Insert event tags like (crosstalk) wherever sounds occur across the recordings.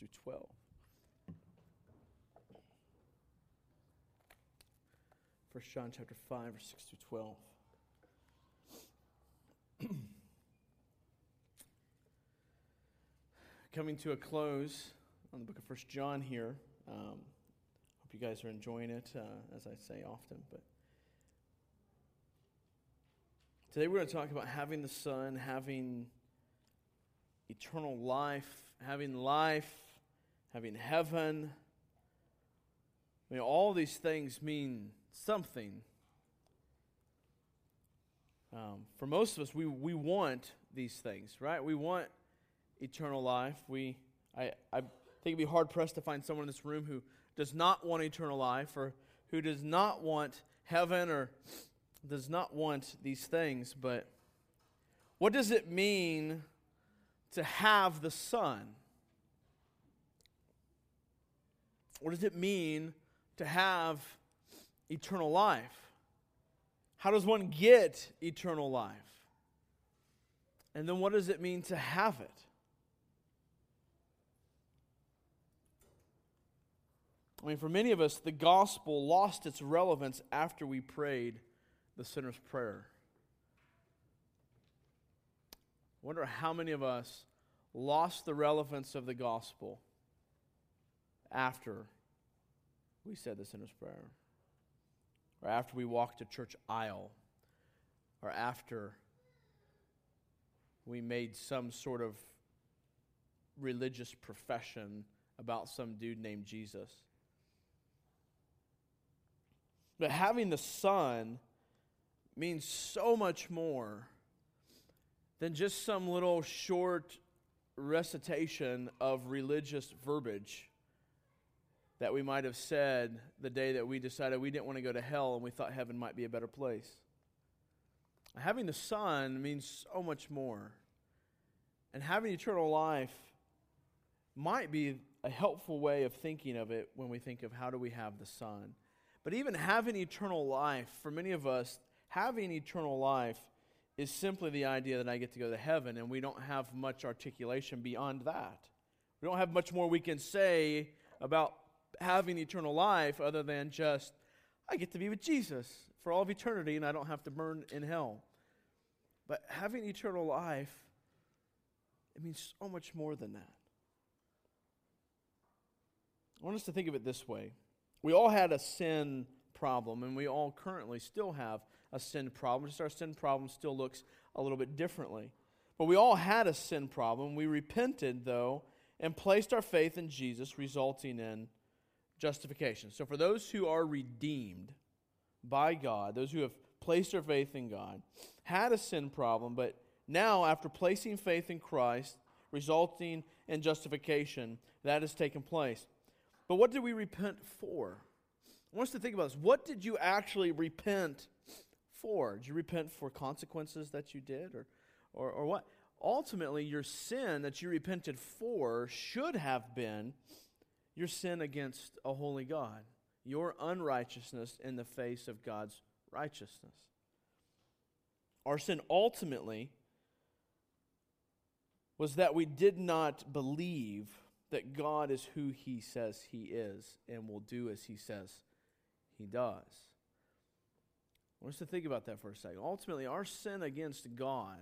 through 12. First John chapter 5, verse 6 through 12. (clears throat) Coming to a close on the book of First John here. Um, hope you guys are enjoying it, uh, as I say often. But today we're going to talk about having the Son, having eternal life, having life, having heaven. I mean, all these things mean something. Um, for most of us, we, we want these things, right? We want eternal life. We, I, I think it'd be hard pressed to find someone in this room who does not want eternal life or who does not want heaven or does not want these things. But what does it mean to have the Son? What does it mean to have eternal life? How does one get eternal life? And then what does it mean to have it? I mean, for many of us, the gospel lost its relevance after we prayed the sinner's prayer. I wonder how many of us lost the relevance of the gospel after we said the sinner's prayer, or after we walked a church aisle, or after we made some sort of religious profession about some dude named Jesus. But having the Son means so much more than just some little short recitation of religious verbiage that we might have said the day that we decided we didn't want to go to hell and we thought heaven might be a better place. Having the Son means so much more. And having eternal life might be a helpful way of thinking of it when we think of how do we have the Son. But even having eternal life, for many of us, having eternal life is simply the idea that I get to go to heaven, and we don't have much articulation beyond that. We don't have much more we can say about having eternal life other than just, I get to be with Jesus for all of eternity, and I don't have to burn in hell. But having eternal life, it means so much more than that. I want us to think of it this way. We all had a sin problem, and we all currently still have a sin problem. Just our sin problem still looks a little bit differently. But we all had a sin problem. We repented, though, and placed our faith in Jesus, resulting in justification. So, for those who are redeemed by God, those who have placed their faith in God, had a sin problem, but now, after placing faith in Christ, resulting in justification, that has taken place. But what did we repent for? I want us to think about this. What did you actually repent for? Did you repent for consequences that you did, or, or, or what? Ultimately, your sin that you repented for should have been your sin against a holy God, your unrighteousness in the face of God's righteousness. Our sin ultimately was that we did not believe that God is who he says he is and will do as he says he does. I want us to think about that for a second. Ultimately, our sin against God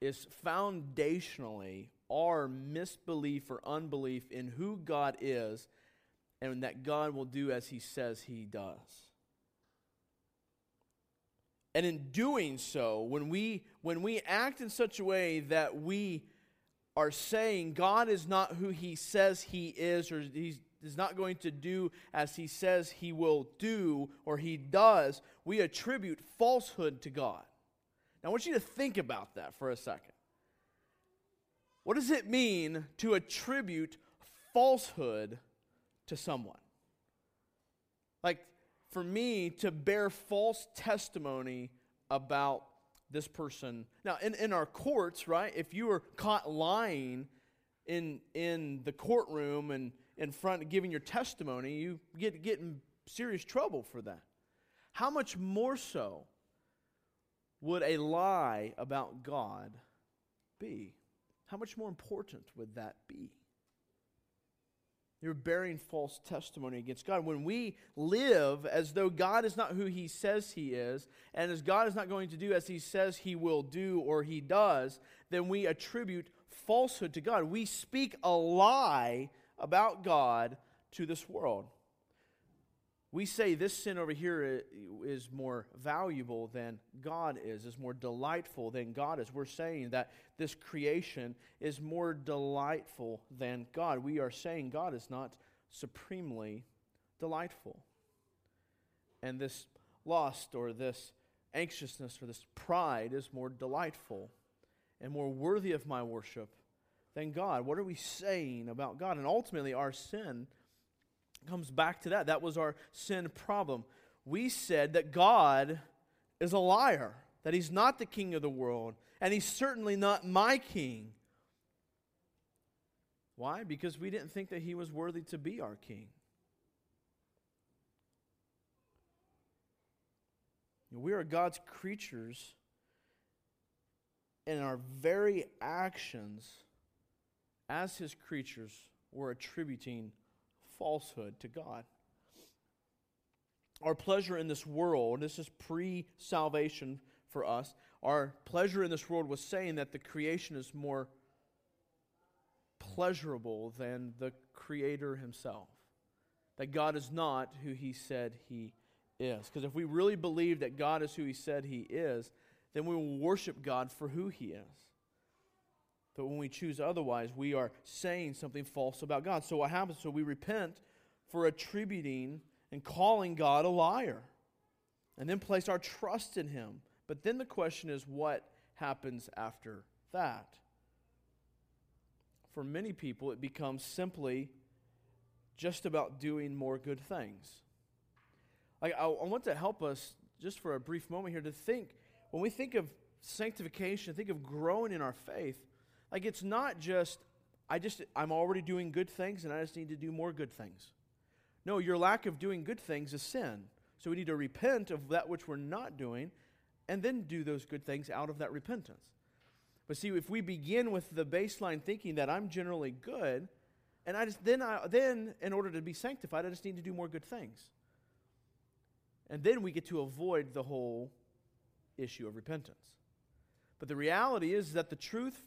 is foundationally our misbelief or unbelief in who God is and that God will do as he says he does. And in doing so, when we, when we act in such a way that we are saying God is not who he says he is, or he is not going to do as he says he will do, or he does, we attribute falsehood to God. Now, I want you to think about that for a second. What does it mean to attribute falsehood to someone? Like, for me to bear false testimony about this person. Now, in, in our courts, right, if you were caught lying in, in the courtroom and in front giving your testimony, you get, get in serious trouble for that. How much more so would a lie about God be? How much more important would that be? You're bearing false testimony against God. When we live as though God is not who He says He is, and as God is not going to do as He says He will do or He does, then we attribute falsehood to God. We speak a lie about God to this world. We say this sin over here is more valuable than God is, is more delightful than God is. We're saying that this creation is more delightful than God. We are saying God is not supremely delightful. And this lust or this anxiousness or this pride is more delightful and more worthy of my worship than God. What are we saying about God? And ultimately, our sin comes back to that. That was our sin problem. We said that God is a liar, that he's not the king of the world, and he's certainly not my king. Why? Because we didn't think that he was worthy to be our king. We are God's creatures, and our very actions as his creatures were attributing falsehood to God. Our pleasure in this world, this is pre salvation for us, our pleasure in this world was saying that the creation is more pleasurable than the Creator Himself. That God is not who He said He is. Because if we really believe that God is who He said He is, then we will worship God for who He is. But when we choose otherwise, we are saying something false about God. So what happens? So we repent for attributing and calling God a liar and then place our trust in Him. But then the question is what happens after that? For many people, it becomes simply just about doing more good things. Like, I, I want to help us just for a brief moment here to think when we think of sanctification, think of growing in our faith, like it's not just, I just, I'm already doing good things and I just need to do more good things. No, your lack of doing good things is sin. So we need to repent of that which we're not doing and then do those good things out of that repentance. But see, if we begin with the baseline thinking that I'm generally good, and I just then I then in order to be sanctified, I just need to do more good things. And then we get to avoid the whole issue of repentance. But the reality is that the truth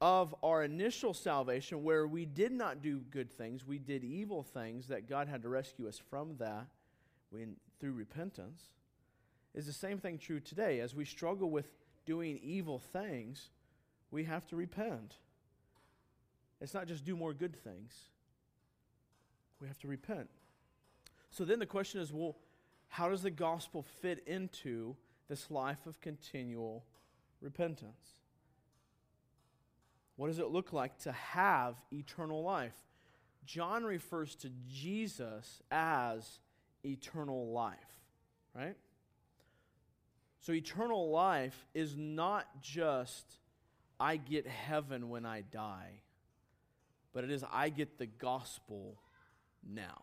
of our initial salvation, where we did not do good things, we did evil things that God had to rescue us from that when, through repentance, is the same thing true today. As we struggle with doing evil things, we have to repent. It's not just do more good things, we have to repent. So then the question is well, how does the gospel fit into this life of continual repentance? What does it look like to have eternal life? John refers to Jesus as eternal life, right? So, eternal life is not just I get heaven when I die, but it is I get the gospel now.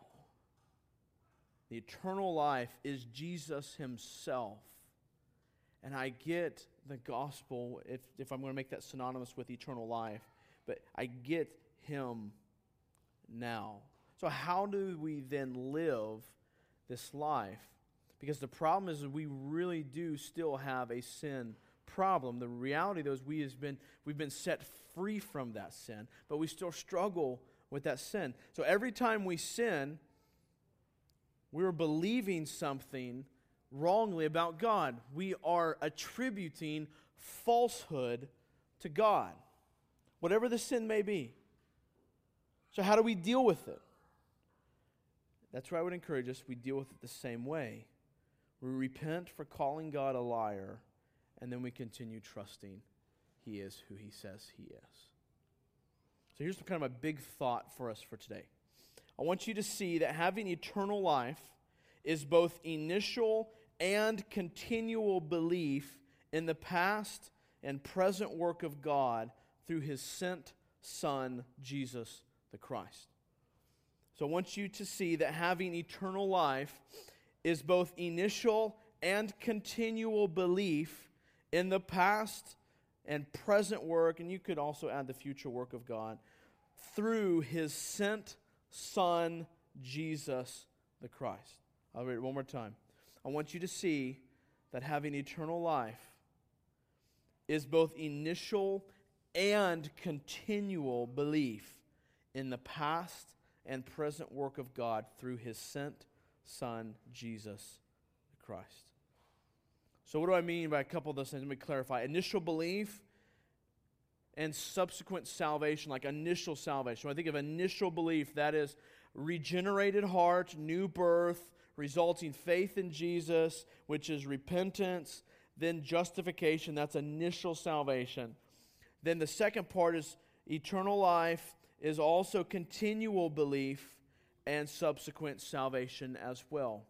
The eternal life is Jesus Himself. And I get the gospel, if, if I'm going to make that synonymous with eternal life, but I get him now. So, how do we then live this life? Because the problem is we really do still have a sin problem. The reality, though, is we has been, we've been set free from that sin, but we still struggle with that sin. So every time we sin, we're believing something wrongly about God. We are attributing falsehood to God, whatever the sin may be. So, how do we deal with it? That's where I would encourage us. We deal with it the same way. We repent for calling God a liar, and then we continue trusting He is who He says He is. So, here's kind of a big thought for us for today. I want you to see that having eternal life is both initial and continual belief in the past and present work of God through his sent Son, Jesus the Christ. So I want you to see that having eternal life is both initial and continual belief in the past and present work, and you could also add the future work of God through his sent Son, Jesus the Christ. I'll read it one more time. I want you to see that having eternal life is both initial and continual belief in the past and present work of God through his sent Son, Jesus Christ. So, what do I mean by a couple of those things? Let me clarify. Initial belief and subsequent salvation, like initial salvation. When I think of initial belief, that is regenerated heart, new birth, resulting faith in Jesus, which is repentance, then justification, that's initial salvation. Then the second part is eternal life, is also continual belief and subsequent salvation as well.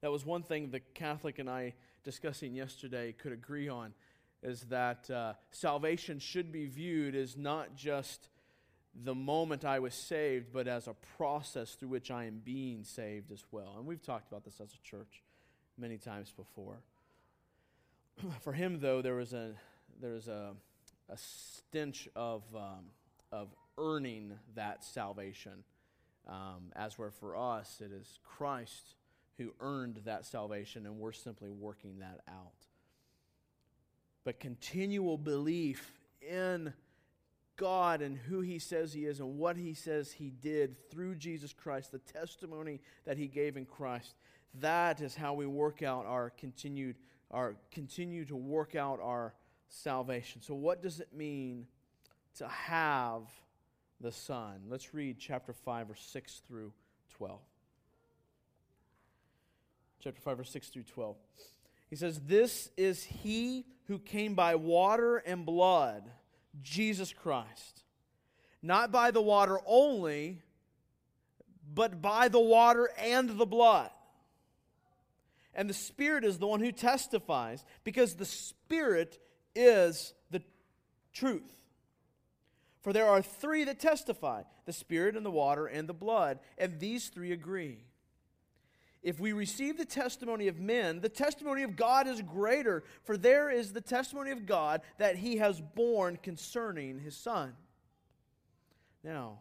That was one thing the Catholic and I discussing yesterday could agree on is that uh, salvation should be viewed as not just the moment I was saved, but as a process through which I am being saved as well. And we've talked about this as a church many times before. (clears throat) For him, though, there was a there was a, a stench of um, of earning that salvation, um, as where for us it is Christ who earned that salvation, and we're simply working that out. But continual belief in God and who He says He is and what He says He did through Jesus Christ, the testimony that He gave in Christ, that is how we work out our continued, our continue to work out our salvation. So, what does it mean to have the Son? Let's read chapter 5, verse 6 through 12. Chapter 5, verse 6 through 12. He says, This is He who came by water and blood Jesus Christ. Not by the water only, but by the water and the blood. And the Spirit is the one who testifies because the Spirit is the truth. For there are three that testify the Spirit and the water and the blood, and these three agree. If we receive the testimony of men, the testimony of God is greater, for there is the testimony of God that he has borne concerning his Son. Now,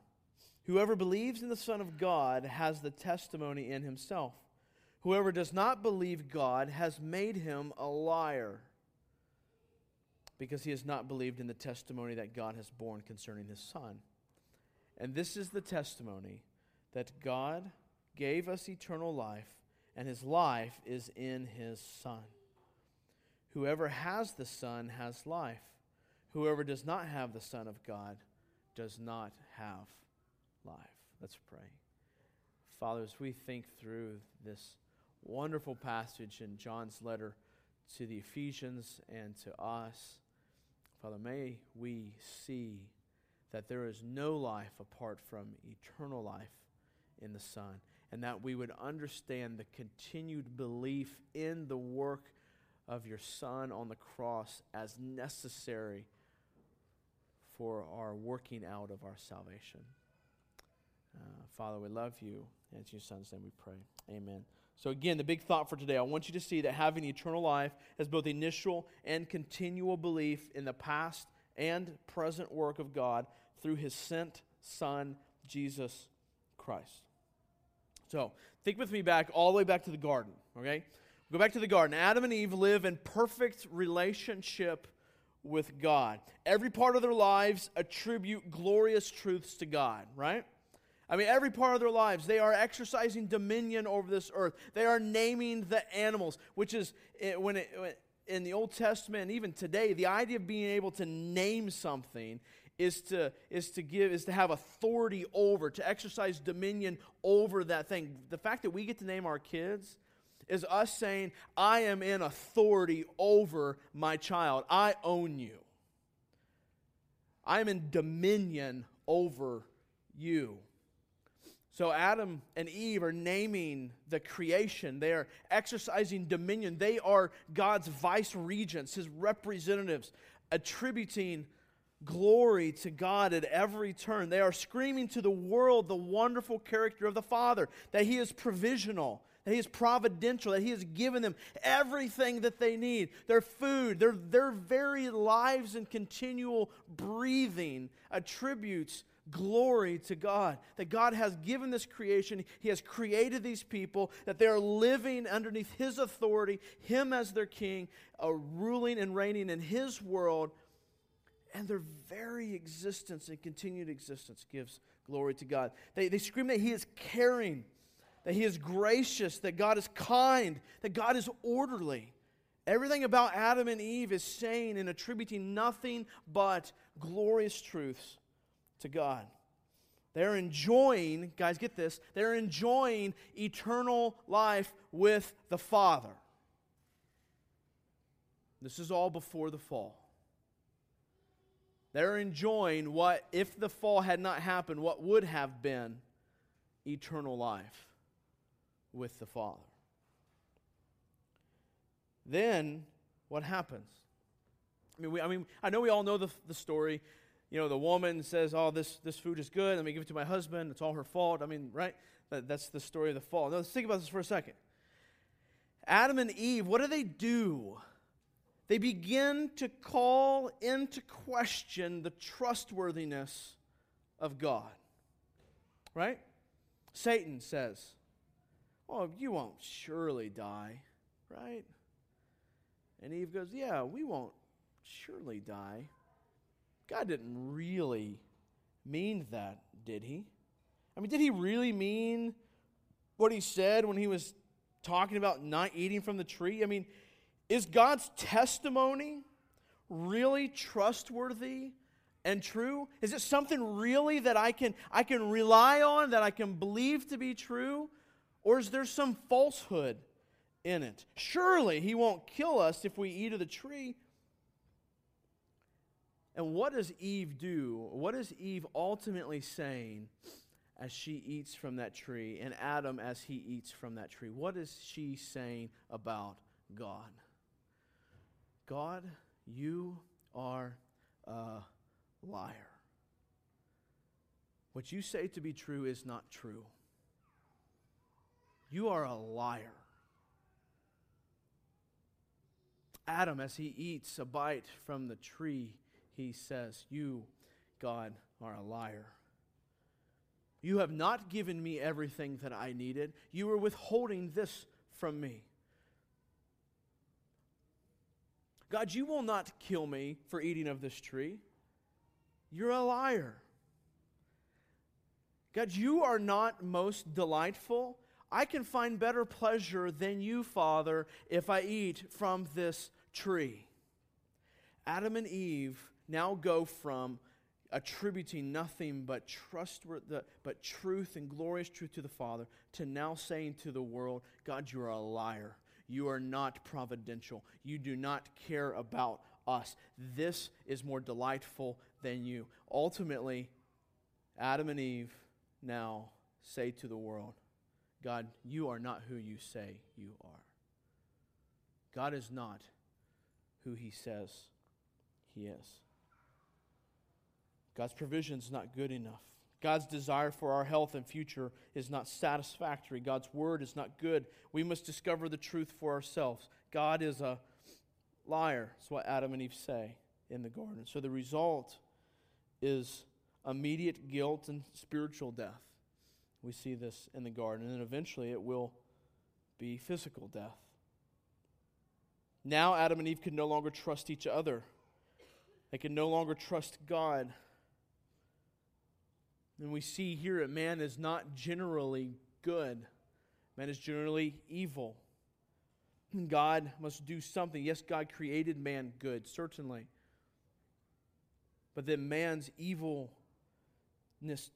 whoever believes in the Son of God has the testimony in himself. Whoever does not believe God has made him a liar, because he has not believed in the testimony that God has borne concerning his Son. And this is the testimony that God gave us eternal life, and his life is in his Son. Whoever has the Son has life. Whoever does not have the Son of God does not have life. Let's pray. Father, as we think through this wonderful passage in John's letter to the Ephesians and to us, Father, may we see that there is no life apart from eternal life in the Son and that we would understand the continued belief in the work of your Son on the cross as necessary for our working out of our salvation. Uh, Father, we love you. And in your Son's name we pray. Amen. So, again, the big thought for today I want you to see that having eternal life has both initial and continual belief in the past and present work of God through his sent Son, Jesus Christ. So think with me back, all the way back to the garden, okay? Go back to the garden. Adam and Eve live in perfect relationship with God. Every part of their lives attribute glorious truths to God, right? I mean, every part of their lives, they are exercising dominion over this earth. They are naming the animals, which is eh, when it, in the Old Testament, even today, the idea of being able to name something is to, is to give, is to have authority over, to exercise dominion over that thing. The fact that we get to name our kids is us saying, I am in authority over my child. I own you. I am in dominion over you. So Adam and Eve are naming the creation. They are exercising dominion. They are God's vice regents, his representatives, attributing glory to God at every turn. They are screaming to the world the wonderful character of the Father, that He is provisional, that He is providential, that He has given them everything that they need their food, their, their very lives and continual breathing attributes glory to God. That God has given this creation, He has created these people, that they are living underneath His authority, Him as their king, uh, ruling and reigning in His world. And their very existence and continued existence gives glory to God. They, they scream that He is caring, that He is gracious, that God is kind, that God is orderly. Everything about Adam and Eve is saying and attributing nothing but glorious truths to God. They're enjoying, guys, get this, they're enjoying eternal life with the Father. This is all before the fall. They're enjoying what, if the fall had not happened, what would have been eternal life with the Father. Then, what happens? I mean, we, I mean, I know we all know the, the story you know, the woman says, Oh, this, this food is good. Let me give it to my husband. It's all her fault. I mean, right? That, that's the story of the fall. Now, let's think about this for a second. Adam and Eve, what do they do? They begin to call into question the trustworthiness of God. Right? Satan says, Oh, you won't surely die, right? And Eve goes, Yeah, we won't surely die. God didn't really mean that, did he? I mean, did he really mean what he said when he was talking about not eating from the tree? I mean, is God's testimony really trustworthy and true? Is it something really that I can I can rely on that I can believe to be true? Or is there some falsehood in it? Surely he won't kill us if we eat of the tree. And what does Eve do? What is Eve ultimately saying as she eats from that tree, and Adam as he eats from that tree? What is she saying about God? God, you are a liar. What you say to be true is not true. You are a liar. Adam, as he eats a bite from the tree, he says, You, God, are a liar. You have not given me everything that I needed. You are withholding this from me. God, you will not kill me for eating of this tree. You're a liar. God, you are not most delightful. I can find better pleasure than you, Father, if I eat from this tree. Adam and Eve now go from attributing nothing but trustworthy, but truth and glorious truth to the Father to now saying to the world, God, you are a liar. You are not providential. You do not care about us. This is more delightful than you. Ultimately, Adam and Eve now say to the world, God, you are not who you say you are. God is not who he says he is. God's provision is not good enough. God's desire for our health and future is not satisfactory. God's word is not good. We must discover the truth for ourselves. God is a liar. That's what Adam and Eve say in the garden. So the result is immediate guilt and spiritual death. We see this in the garden. And eventually it will be physical death. Now Adam and Eve can no longer trust each other, they can no longer trust God. And we see here that man is not generally good, man is generally evil. God must do something. Yes, God created man good, certainly. But then man's evilness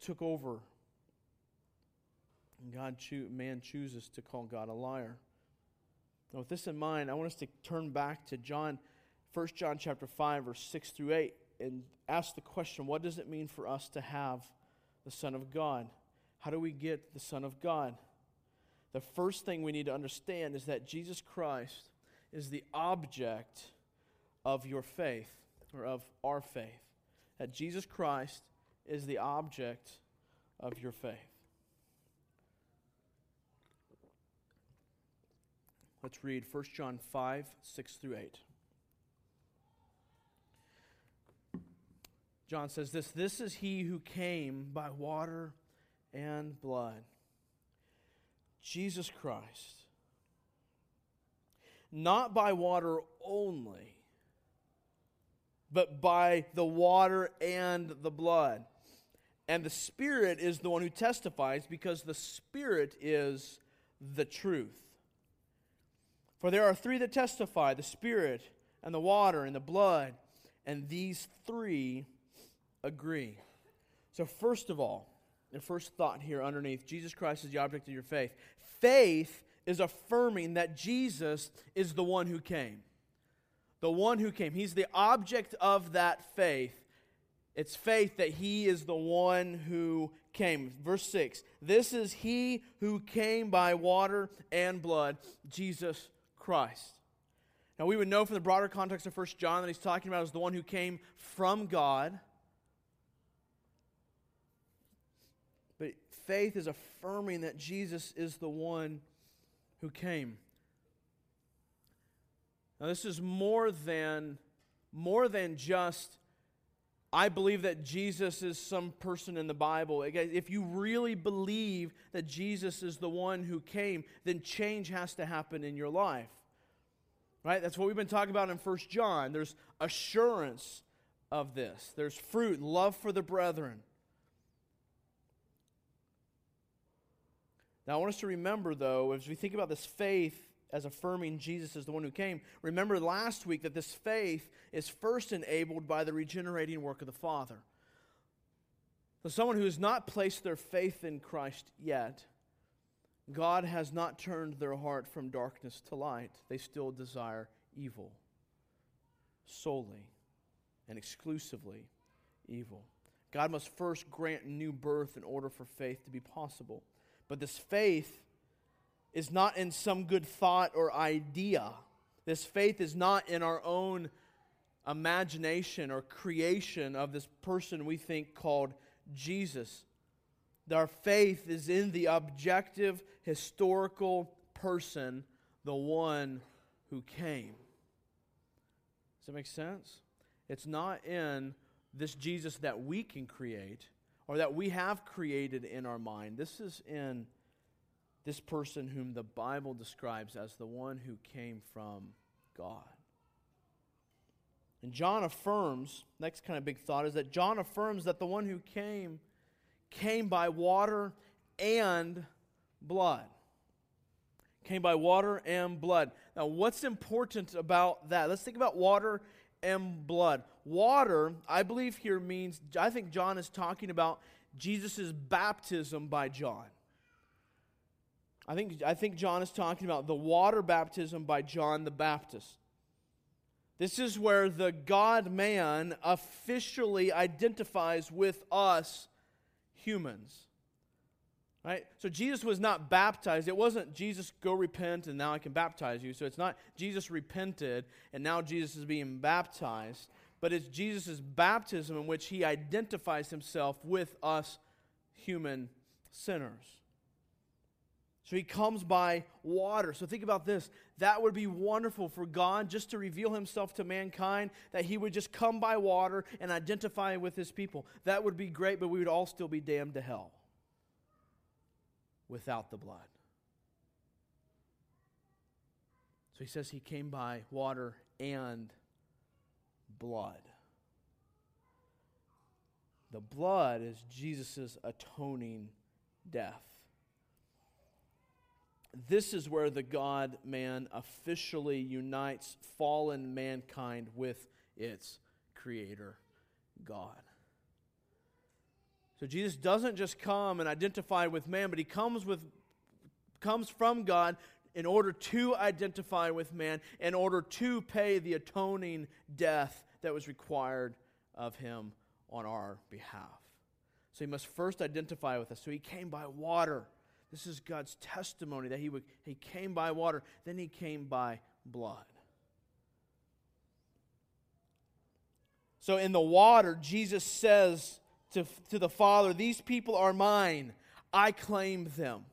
took over. And God cho- man chooses to call God a liar. Now, with this in mind, I want us to turn back to John, 1 John chapter 5, verse 6 through 8, and ask the question, what does it mean for us to have the Son of God. How do we get the Son of God? The first thing we need to understand is that Jesus Christ is the object of your faith, or of our faith. That Jesus Christ is the object of your faith. Let's read 1 John 5, 6 through 8. John says this This is he who came by water and blood, Jesus Christ. Not by water only, but by the water and the blood. And the Spirit is the one who testifies because the Spirit is the truth. For there are three that testify the Spirit, and the water, and the blood, and these three agree. So, first of all, the first thought here underneath Jesus Christ is the object of your faith. Faith is affirming that Jesus is the one who came. The one who came. He's the object of that faith. It's faith that he is the one who came. Verse 6 This is he who came by water and blood, Jesus Christ. Now, we would know from the broader context of 1 John that he's talking about as the one who came from God. But faith is affirming that Jesus is the one who came. Now, this is more than, more than just, I believe that Jesus is some person in the Bible. If you really believe that Jesus is the one who came, then change has to happen in your life. Right? That's what we've been talking about in First John. There's assurance of this, there's fruit, love for the brethren. Now, I want us to remember, though, as we think about this faith as affirming Jesus as the one who came, remember last week that this faith is first enabled by the regenerating work of the Father. So, someone who has not placed their faith in Christ yet, God has not turned their heart from darkness to light. They still desire evil, solely and exclusively evil. God must first grant new birth in order for faith to be possible. But this faith is not in some good thought or idea. This faith is not in our own imagination or creation of this person we think called Jesus. Our faith is in the objective, historical person, the one who came. Does that make sense? It's not in this Jesus that we can create or that we have created in our mind. This is in this person whom the Bible describes as the one who came from God. And John affirms, next kind of big thought is that John affirms that the one who came came by water and blood. Came by water and blood. Now, what's important about that? Let's think about water and blood. Water, I believe here means, I think John is talking about Jesus' baptism by John. I think, I think John is talking about the water baptism by John the Baptist. This is where the God man officially identifies with us humans. Right? So Jesus was not baptized. It wasn't Jesus, go repent and now I can baptize you. So it's not Jesus repented and now Jesus is being baptized. But it's Jesus' baptism in which he identifies himself with us human sinners. So he comes by water. So think about this. That would be wonderful for God just to reveal himself to mankind, that he would just come by water and identify with his people. That would be great, but we would all still be damned to hell without the blood. So he says he came by water and blood. The blood is Jesus' atoning death this is where the God man officially unites fallen mankind with its creator, God. So Jesus doesn't just come and identify with man, but he comes with comes from God in order to identify with man, in order to pay the atoning death that was required of him on our behalf. So he must first identify with us. So he came by water. This is God's testimony that he, would, he came by water, then he came by blood. So in the water, Jesus says to, to the Father, These people are mine. I claim them.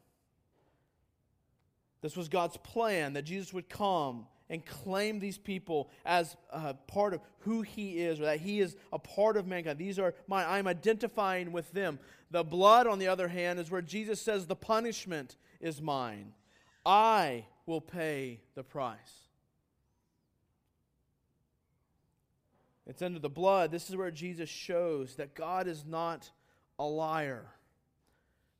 This was God's plan that Jesus would come and claim these people as a part of who he is, or that he is a part of mankind. These are mine. I'm identifying with them. The blood, on the other hand, is where Jesus says, The punishment is mine. I will pay the price. It's under the blood. This is where Jesus shows that God is not a liar,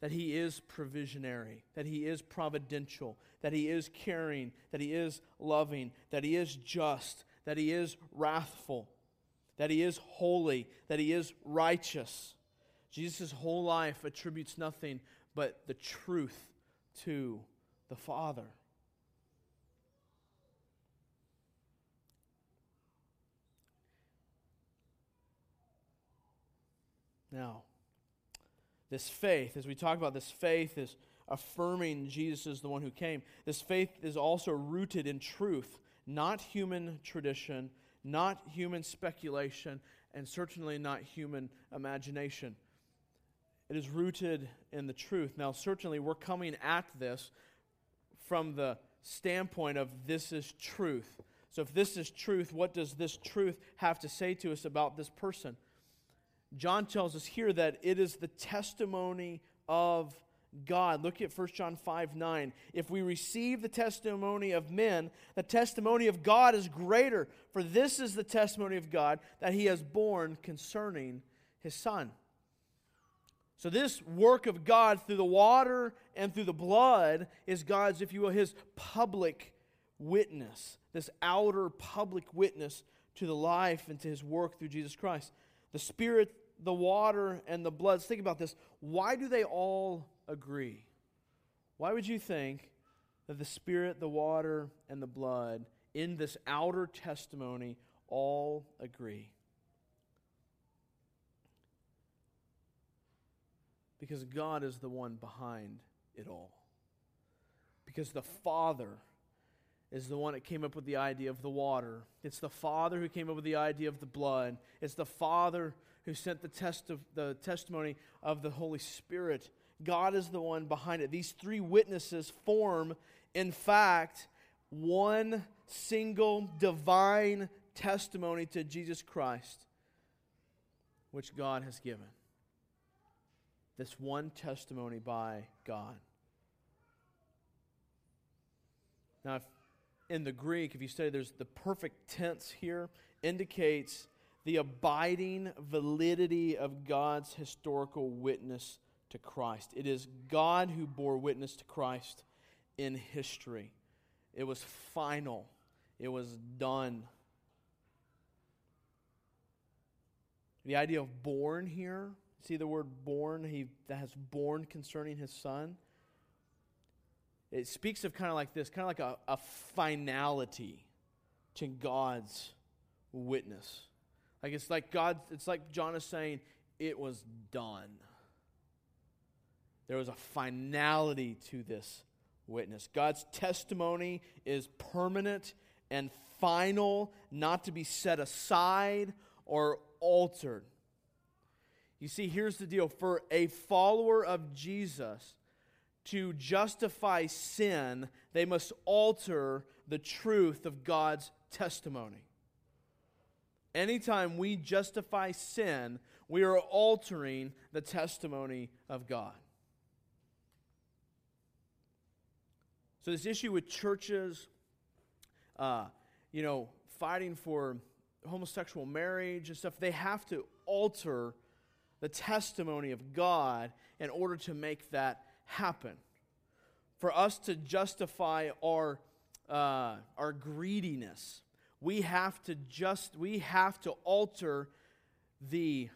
that he is provisionary, that he is providential, that he is caring, that he is loving, that he is just, that he is wrathful, that he is holy, that he is righteous. Jesus' whole life attributes nothing but the truth to the Father. Now, this faith, as we talk about this faith, is affirming Jesus is the one who came. This faith is also rooted in truth, not human tradition, not human speculation, and certainly not human imagination. It is rooted in the truth. Now, certainly, we're coming at this from the standpoint of this is truth. So, if this is truth, what does this truth have to say to us about this person? John tells us here that it is the testimony of God. Look at 1 John 5 9. If we receive the testimony of men, the testimony of God is greater, for this is the testimony of God that he has borne concerning his Son. So, this work of God through the water and through the blood is God's, if you will, his public witness, this outer public witness to the life and to his work through Jesus Christ. The Spirit, the water, and the blood. Let's think about this. Why do they all agree? Why would you think that the Spirit, the water, and the blood in this outer testimony all agree? Because God is the one behind it all. Because the Father is the one that came up with the idea of the water. It's the Father who came up with the idea of the blood. It's the Father who sent the test of the testimony of the Holy Spirit. God is the one behind it. These three witnesses form, in fact, one single divine testimony to Jesus Christ, which God has given. This one testimony by God. Now, in the Greek, if you study, there's the perfect tense here, indicates the abiding validity of God's historical witness to Christ. It is God who bore witness to Christ in history. It was final, it was done. The idea of borne here, see the word borne, he that has borne concerning his son it speaks of kind of like this, kind of like a, a finality to God's witness. Like it's like God, it's like John is saying, it was done. There was a finality to this witness. God's testimony is permanent and final, not to be set aside or altered. You see, here's the deal for a follower of Jesus, to justify sin, they must alter the truth of God's testimony. Anytime we justify sin, we are altering the testimony of God. So, this issue with churches, uh, you know, fighting for homosexual marriage and stuff, they have to alter the testimony of God in order to make that happen. For us to justify our, uh, our greediness, we have to just we have to alter the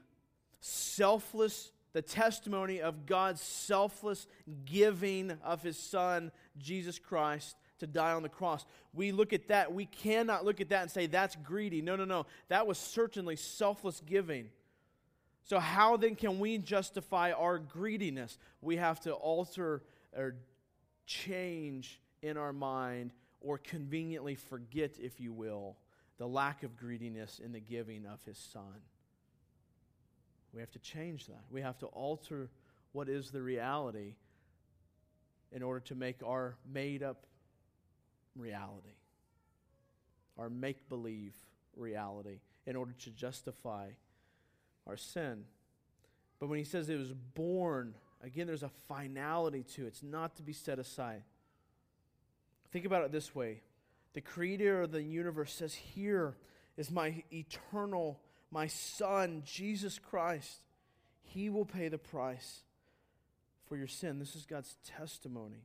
selfless the testimony of God's selfless giving of his son Jesus Christ to die on the cross. We look at that, we cannot look at that and say that's greedy. No, no, no. That was certainly selfless giving. So, how then can we justify our greediness? We have to alter or change in our mind or conveniently forget, if you will, the lack of greediness in the giving of his son. We have to change that. We have to alter what is the reality in order to make our made up reality. our make believe reality in order to justify our sin. But when he says it was borne, again, there's a finality to it. It's not to be set aside. Think about it this way the creator of the universe says, Here is my eternal, my son, Jesus Christ. He will pay the price for your sin. This is God's testimony.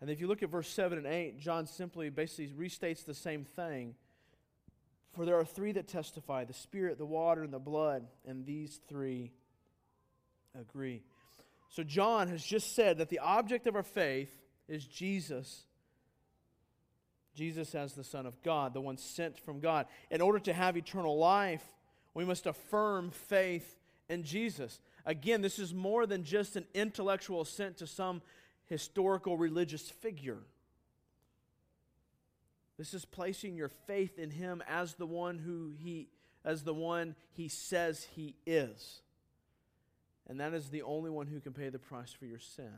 And if you look at verse 7 and 8, John simply basically restates the same thing. For there are three that testify the Spirit, the water, and the blood, and these three agree. So John has just said that the object of our faith is Jesus. Jesus as the Son of God, the one sent from God. In order to have eternal life, we must affirm faith in Jesus. Again, this is more than just an intellectual assent to some historical religious figure. This is placing your faith in him as the one who he as the one he says he is. And that is the only one who can pay the price for your sin.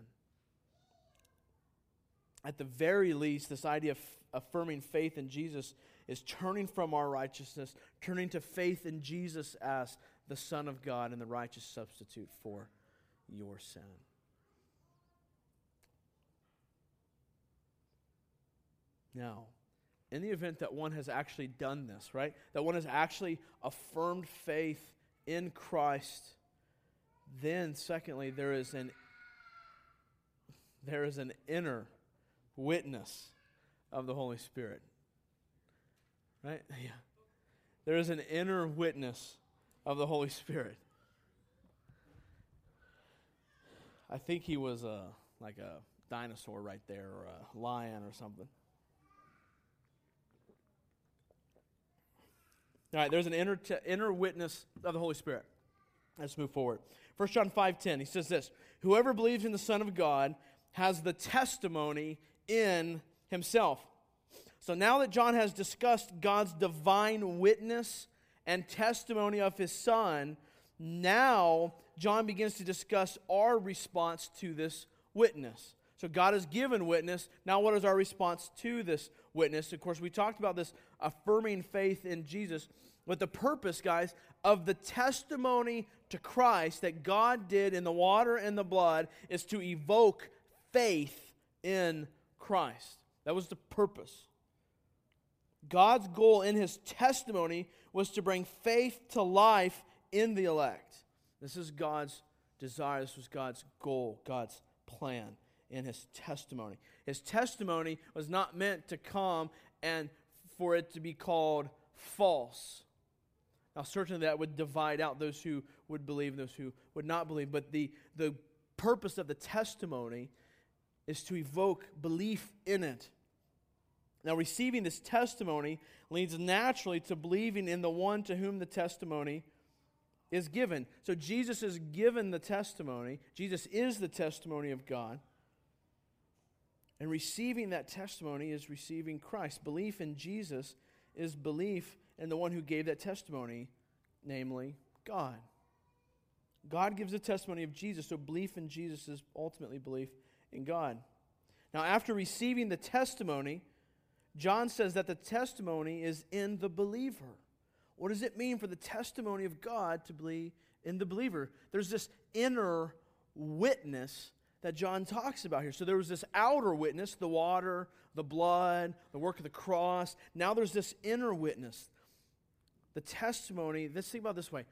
At the very least, this idea of affirming faith in Jesus is turning from our righteousness, turning to faith in Jesus as the Son of God and the righteous substitute for your sin. Now, in the event that one has actually done this, right? That one has actually affirmed faith in Christ, then secondly, there is an there is an inner witness of the Holy Spirit. Right? (laughs) Yeah. There is an inner witness of the Holy Spirit. I think he was a like a dinosaur right there or a lion or something. All right, there's an inner, t- inner witness of the Holy Spirit. Let's move forward. 1 John 5:10, he says this, "Whoever believes in the Son of God has the testimony in himself." So now that John has discussed God's divine witness and testimony of his Son, now John begins to discuss our response to this witness. So God has given witness. Now, what is our response to this witness? Of course, we talked about this affirming faith in Jesus with the purpose, guys, of the testimony to Christ that God did in the water and the blood is to evoke faith in Christ. That was the purpose. God's goal in his testimony was to bring faith to life in the elect. This is God's desire. This was God's goal, God's plan in his testimony. His testimony was not meant to come and for it to be called false. Now, certainly that would divide out those who would believe and those who would not believe, but the, the purpose of the testimony is to evoke belief in it. Now, receiving this testimony leads naturally to believing in the one to whom the testimony is given. So, Jesus is given the testimony, Jesus is the testimony of God. And receiving that testimony is receiving Christ. Belief in Jesus is belief in the one who gave that testimony, namely God. God gives a testimony of Jesus, so belief in Jesus is ultimately belief in God. Now, after receiving the testimony, John says that the testimony is in the believer. What does it mean for the testimony of God to be in the believer? There's this inner witness that John talks about here. So there was this outer witness, the water, the blood, the work of the cross. Now there's this inner witness, the testimony. Let's think about this way.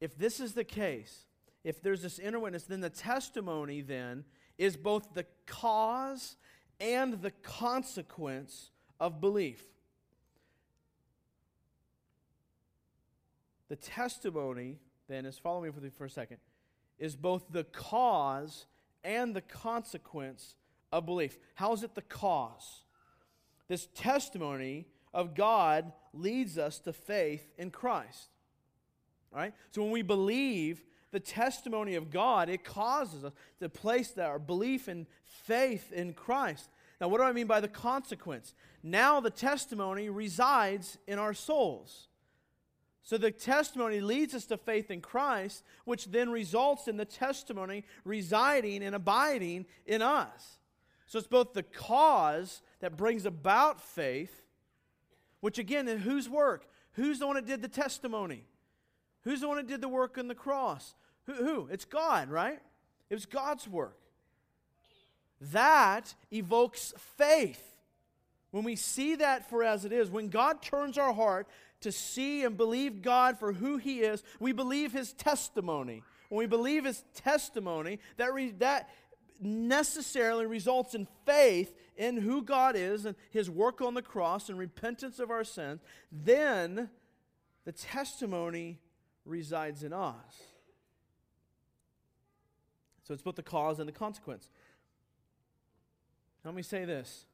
If this is the case, if there's this inner witness, then the testimony then is both the cause and the consequence of belief. The testimony, then, is follow me for a second, is both the cause and the consequence of belief. How is it the cause? This testimony of God leads us to faith in Christ. All right? So when we believe the testimony of God, it causes us to place our belief and faith in Christ. Now, what do I mean by the consequence? Now the testimony resides in our souls. So the testimony leads us to faith in Christ, which then results in the testimony residing and abiding in us. So it's both the cause that brings about faith, which again, whose work? Who's the one that did the testimony? Who's the one that did the work on the cross? Who? who? It's God, right? It was God's work. That evokes faith. When we see that for as it is, when God turns our heart to see and believe God for who He is, we believe His testimony. When we believe His testimony, that, re- that necessarily results in faith in who God is and His work on the cross and repentance of our sins. Then the testimony resides in us. So it's both the cause and the consequence. Let me say this.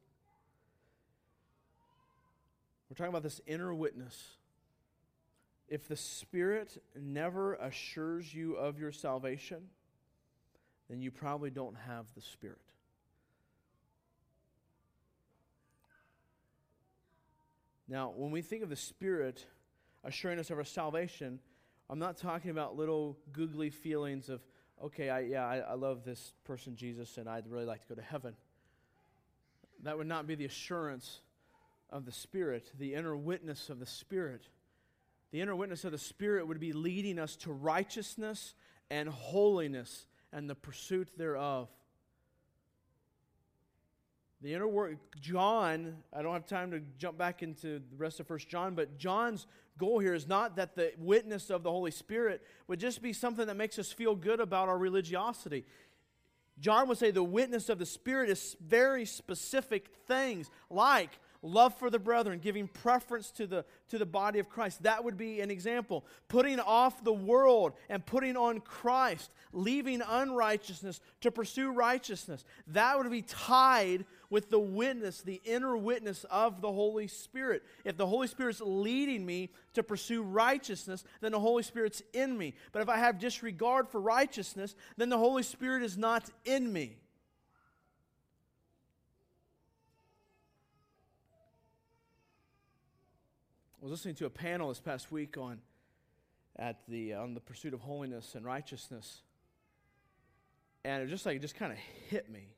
We're talking about this inner witness. If the Spirit never assures you of your salvation, then you probably don't have the Spirit. Now, when we think of the Spirit assuring us of our salvation, I'm not talking about little googly feelings of, okay, I, yeah, I, I love this person, Jesus, and I'd really like to go to heaven. That would not be the assurance of the Spirit, the inner witness of the Spirit. The inner witness of the Spirit would be leading us to righteousness and holiness and the pursuit thereof. The inner work, John, I don't have time to jump back into the rest of First John, but John's goal here is not that the witness of the Holy Spirit would just be something that makes us feel good about our religiosity. John would say the witness of the Spirit is very specific things like love for the brethren, giving preference to the, to the body of Christ. That would be an example. Putting off the world and putting on Christ, leaving unrighteousness to pursue righteousness. That would be tied with the witness, the inner witness of the Holy Spirit. If the Holy Spirit's leading me to pursue righteousness, then the Holy Spirit's in me. But if I have disregard for righteousness, then the Holy Spirit is not in me. Was listening to a panel this past week on at the on the pursuit of holiness and righteousness, and it just like it just kind of hit me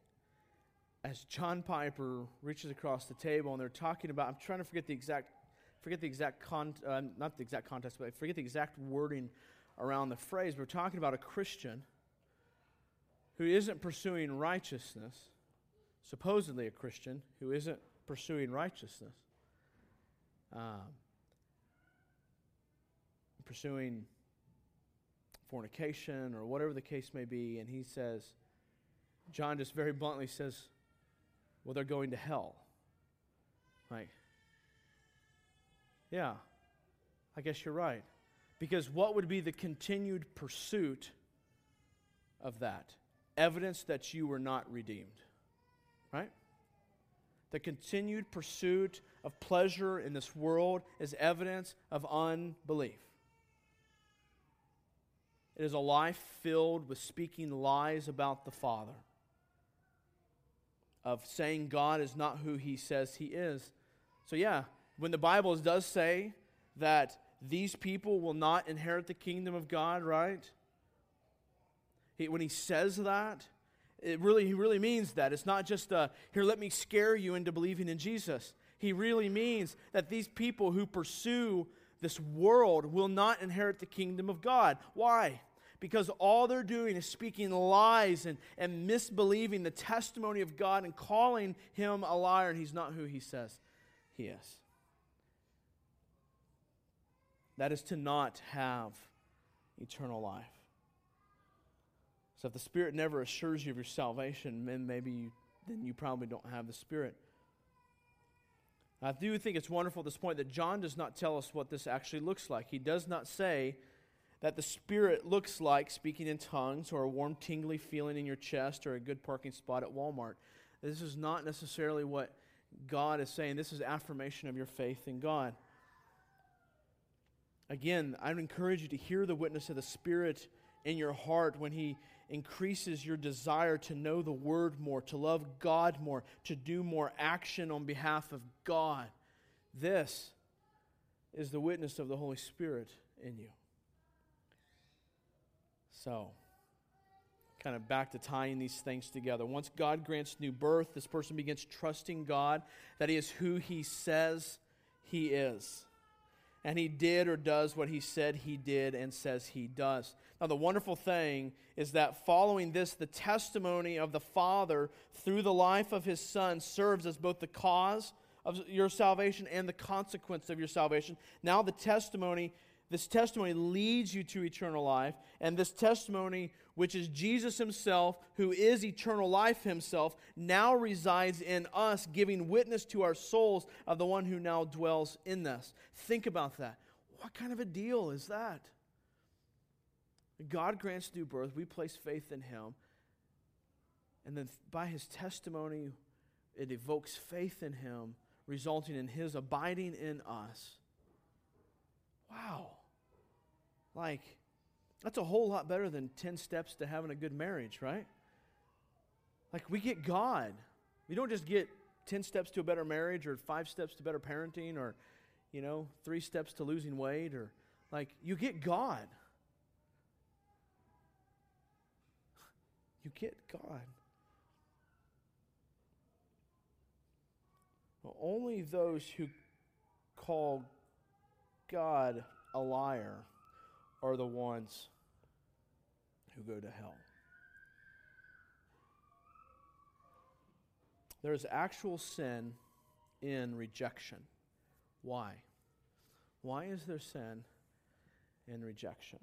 as John Piper reaches across the table and they're talking about. I'm trying to forget the exact forget the exact con uh, not the exact context, but I forget the exact wording around the phrase. We're talking about a Christian who isn't pursuing righteousness, supposedly a Christian who isn't pursuing righteousness. Um, pursuing fornication or whatever the case may be, and he says, John just very bluntly says, well, they're going to hell. Like, yeah, I guess you're right. Because what would be the continued pursuit of that? Evidence that you were not redeemed. Right? The continued pursuit of pleasure in this world is evidence of unbelief. It is a life filled with speaking lies about the Father, of saying God is not who he says he is. So, yeah, when the Bible does say that these people will not inherit the kingdom of God, right? He, when he says that, it really, he really means that. It's not just a, here, let me scare you into believing in Jesus. He really means that these people who pursue this world will not inherit the kingdom of God. Why? Because all they're doing is speaking lies and, and misbelieving the testimony of God and calling him a liar, and he's not who he says he is. That is to not have eternal life. So if the Spirit never assures you of your salvation, then maybe you, then you probably don't have the Spirit. I do think it's wonderful at this point that John does not tell us what this actually looks like. He does not say that the Spirit looks like speaking in tongues or a warm, tingly feeling in your chest or a good parking spot at Walmart. This is not necessarily what God is saying. This is affirmation of your faith in God. Again, I would encourage you to hear the witness of the Spirit in your heart when He increases your desire to know the Word more, to love God more, to do more action on behalf of God. This is the witness of the Holy Spirit in you. So, kind of back to tying these things together. Once God grants new birth, this person begins trusting God that He is who He says he is. And he did or does what he said he did and says he does. Now, the wonderful thing is that following this, the testimony of the Father through the life of his Son serves as both the cause of your salvation and the consequence of your salvation. Now, the testimony this testimony leads you to eternal life, and this testimony, which is Jesus Himself, who is eternal life Himself, now resides in us, giving witness to our souls of the one who now dwells in us. Think about that. What kind of a deal is that? God grants new birth, we place faith in Him, and then by His testimony, it evokes faith in Him, resulting in His abiding in us. Wow. Like, that's a whole lot better than 10 steps to having a good marriage, right? Like, we get God. We don't just get 10 steps to a better marriage or five steps to better parenting or, you know, three steps to losing weight or, like, you get God. You get God. Well, only those who call God a liar are the ones who go to hell. There is actual sin in rejection. Why? Why is there sin in rejection?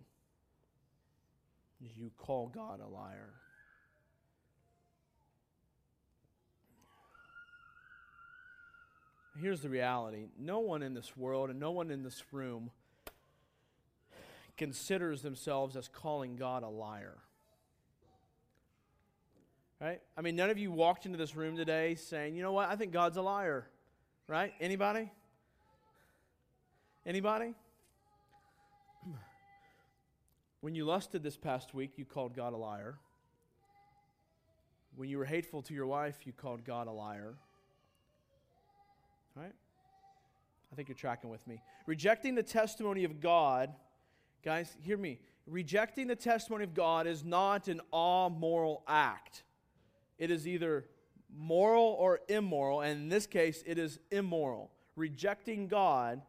You call God a liar. Here's the reality no one in this world and no one in this room considers themselves as calling God a liar. Right? I mean, none of you walked into this room today saying, you know what, I think God's a liar. Right? Anybody? Anybody? (clears throat) When you lusted this past week, you called God a liar. When you were hateful to your wife, you called God a liar. Right? I think you're tracking with me. Rejecting the testimony of God Guys, hear me. Rejecting the testimony of God is not an all moral act. It is either moral or immoral, and in this case, it is immoral. Rejecting God,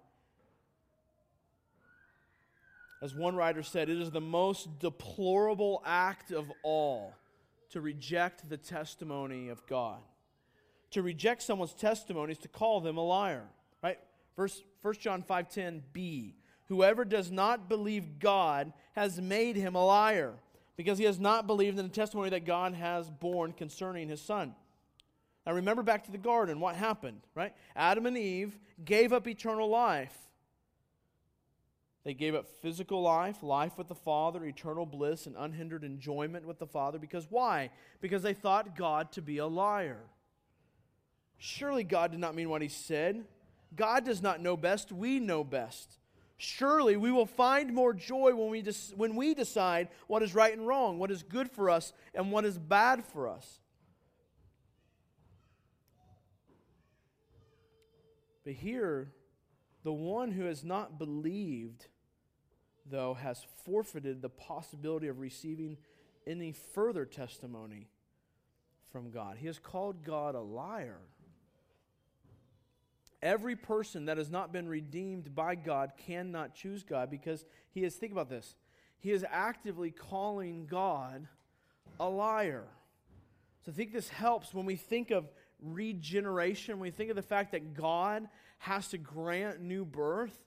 as one writer said, it is the most deplorable act of all to reject the testimony of God. To reject someone's testimony is to call them a liar. Right? Verse 1 John 5:10b. Whoever does not believe God has made him a liar, because he has not believed in the testimony that God has borne concerning his son. Now remember back to the garden, what happened, right? Adam and Eve gave up eternal life. They gave up physical life, life with the Father, eternal bliss, and unhindered enjoyment with the Father. Because why? Because they thought God to be a liar. Surely God did not mean what he said. God does not know best, we know best. Surely we will find more joy when we, when we decide what is right and wrong, what is good for us and what is bad for us. But here, the one who has not believed, though, has forfeited the possibility of receiving any further testimony from God. He has called God a liar. Every person that has not been redeemed by God cannot choose God because he is, think about this, he is actively calling God a liar. So I think this helps when we think of regeneration, when we think of the fact that God has to grant new birth.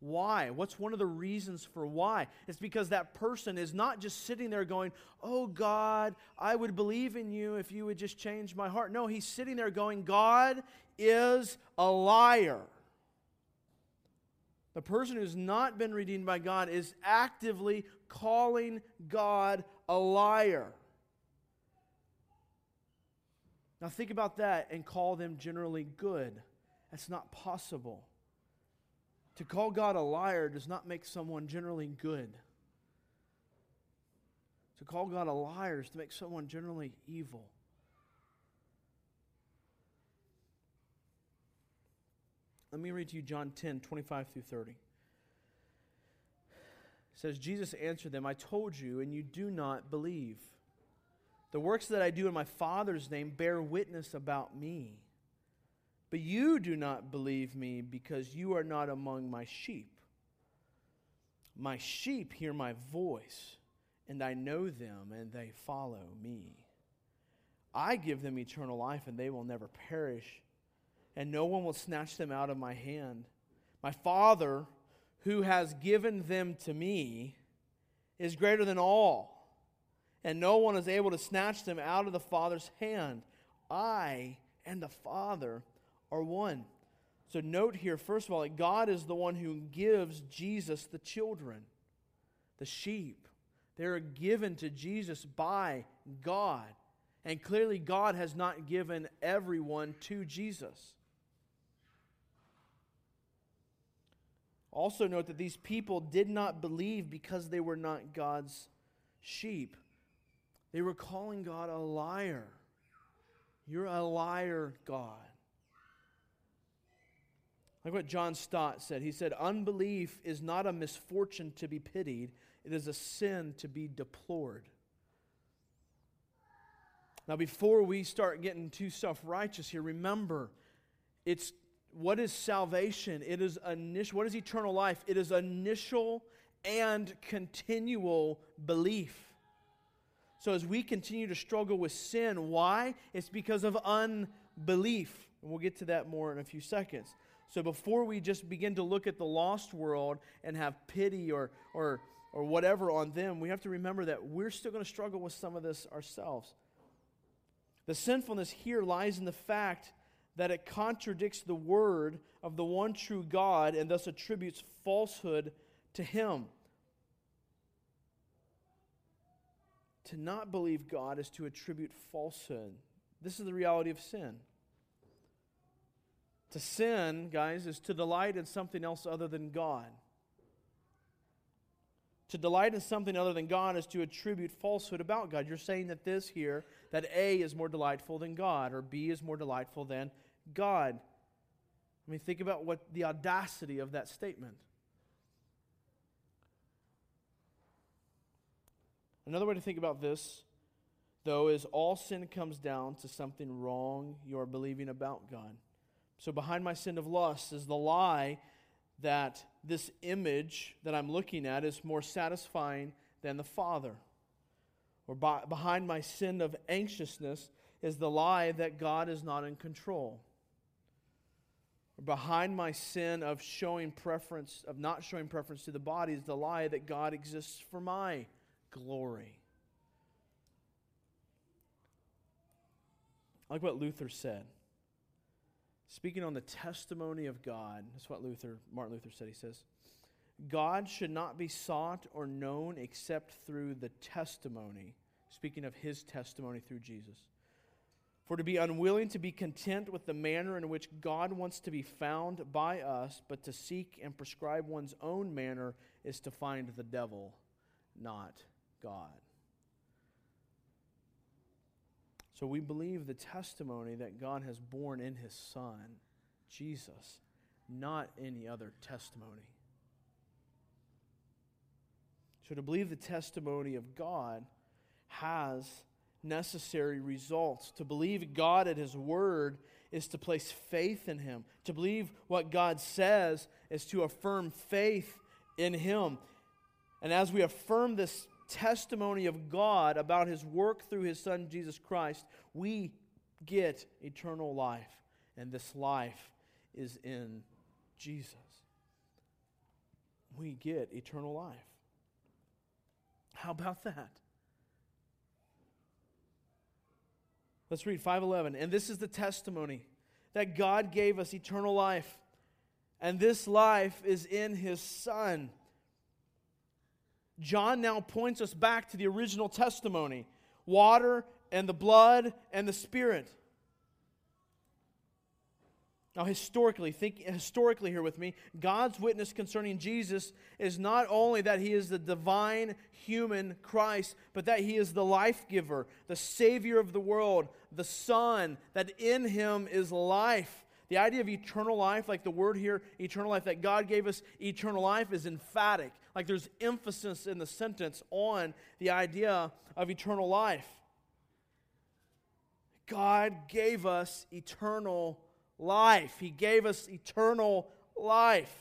Why? What's one of the reasons for why? It's because that person is not just sitting there going, Oh God, I would believe in you if you would just change my heart. No, he's sitting there going, God is a liar. The person who's not been redeemed by God is actively calling God a liar. Now, think about that and call them generally good. That's not possible. To call God a liar does not make someone generally good. To call God a liar is to make someone generally evil. Let me read to you John 10, 25 through 30. It says, Jesus answered them, I told you, and you do not believe. The works that I do in my Father's name bear witness about me. But you do not believe me because you are not among my sheep. My sheep hear my voice, and I know them, and they follow me. I give them eternal life, and they will never perish, and no one will snatch them out of my hand. My Father, who has given them to me, is greater than all, and no one is able to snatch them out of the Father's hand. I and the Father are one. So note here, first of all, that God is the one who gives Jesus the children, the sheep. They are given to Jesus by God. And clearly, God has not given everyone to Jesus. Also, note that these people did not believe because they were not God's sheep. They were calling God a liar. You're a liar, God. Like what John Stott said. He said, Unbelief is not a misfortune to be pitied, it is a sin to be deplored. Now, before we start getting too self righteous here, remember, it's what is salvation? It is initial. What is eternal life? It is initial and continual belief. So, as we continue to struggle with sin, why? It's because of unbelief. And we'll get to that more in a few seconds. So, before we just begin to look at the lost world and have pity or, or, or whatever on them, we have to remember that we're still going to struggle with some of this ourselves. The sinfulness here lies in the fact that it contradicts the word of the one true God and thus attributes falsehood to him. To not believe God is to attribute falsehood. This is the reality of sin. To sin, guys, is to delight in something else other than God. To delight in something other than God is to attribute falsehood about God. You're saying that this here, that A is more delightful than God, or B is more delightful than God. I mean, think about what the audacity of that statement. Another way to think about this, though, is all sin comes down to something wrong you are believing about God. So, behind my sin of lust is the lie that this image that I'm looking at is more satisfying than the Father. Or by, behind my sin of anxiousness is the lie that God is not in control. Or behind my sin of showing preference, of not showing preference to the body, is the lie that God exists for my glory. Like what Luther said. Speaking on the testimony of God, that's what Luther, Martin Luther said. He says, God should not be sought or known except through the testimony, speaking of his testimony through Jesus. For to be unwilling to be content with the manner in which God wants to be found by us, but to seek and prescribe one's own manner, is to find the devil, not God. So we believe the testimony that God has borne in his Son, Jesus, not any other testimony. So to believe the testimony of God has necessary results. To believe God at his word is to place faith in him. To believe what God says is to affirm faith in him. And as we affirm this testimony of God about his work through his son Jesus Christ, we get eternal life. And this life is in Jesus. We get eternal life. How about that? Let's read 511. And this is the testimony that God gave us eternal life. And this life is in his Son. John now points us back to the original testimony water and the blood and the Spirit. Now, historically, think historically here with me, God's witness concerning Jesus is not only that he is the divine human Christ, but that he is the life giver, the Savior of the world, the Son, that in him is life. The idea of eternal life, like the word here, eternal life, that God gave us eternal life, is emphatic. Like there's emphasis in the sentence on the idea of eternal life. God gave us eternal life. He gave us eternal life.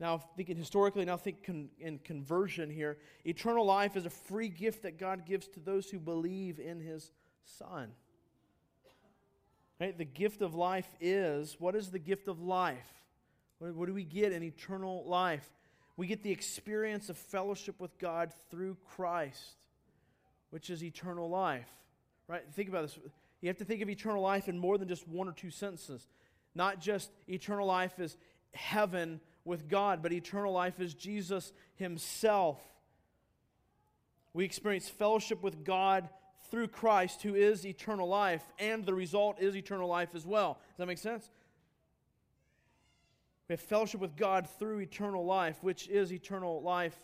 Now, thinking historically, now think con- in conversion here. Eternal life is a free gift that God gives to those who believe in His Son. Right? The gift of life is what is the gift of life? What, what do we get in eternal life? We get the experience of fellowship with God through Christ, which is eternal life. Right? Think about this. You have to think of eternal life in more than just one or two sentences. Not just eternal life is heaven with God, but eternal life is Jesus Himself. We experience fellowship with God through Christ, who is eternal life, and the result is eternal life as well. Does that make sense? We have fellowship with God through eternal life, which is eternal life,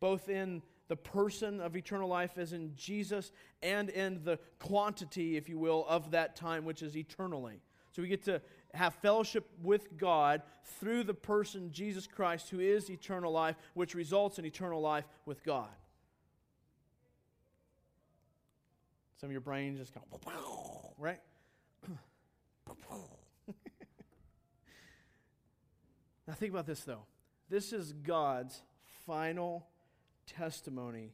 both in the person of eternal life as in Jesus and in the quantity, if you will, of that time, which is eternally. So we get to have fellowship with God through the person Jesus Christ, who is eternal life, which results in eternal life with God. Some of your brains just go, (sniffs) right? now, think about this, though. This is God's final testimony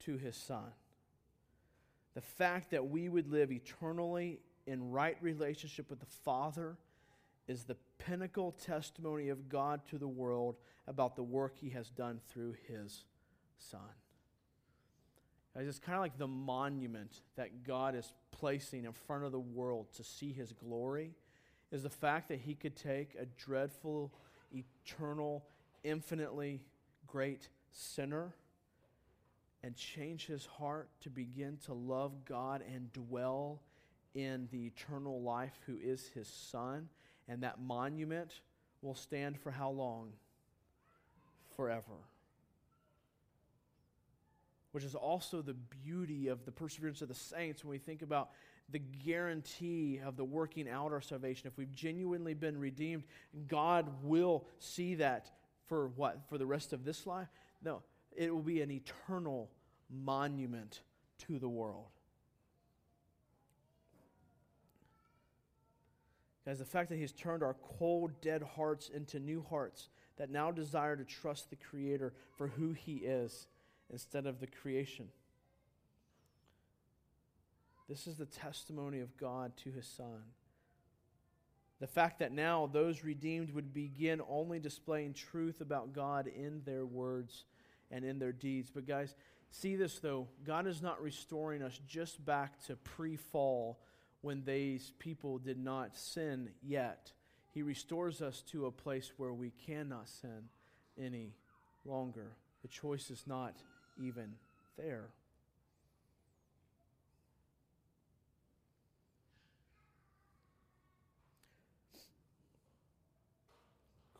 to his Son. The fact that we would live eternally in right relationship with the Father is the pinnacle testimony of God to the world about the work he has done through his Son. It's kind of like the monument that God is placing in front of the world to see his glory is the fact that he could take a dreadful, eternal, infinitely great sinner and change his heart to begin to love God and dwell in the eternal life who is his son and that monument will stand for how long? Forever. Which is also the beauty of the perseverance of the saints when we think about the guarantee of the working out our salvation. If we've genuinely been redeemed, God will see that for what? For the rest of this life? No, it will be an eternal monument to the world. Guys, the fact that He's turned our cold, dead hearts into new hearts that now desire to trust the Creator for who He is instead of the creation. This is the testimony of God to His Son. The fact that now those redeemed would begin only displaying truth about God in their words and in their deeds. But, guys, see this though God is not restoring us just back to pre fall when these people did not sin yet. He restores us to a place where we cannot sin any longer. The choice is not even there.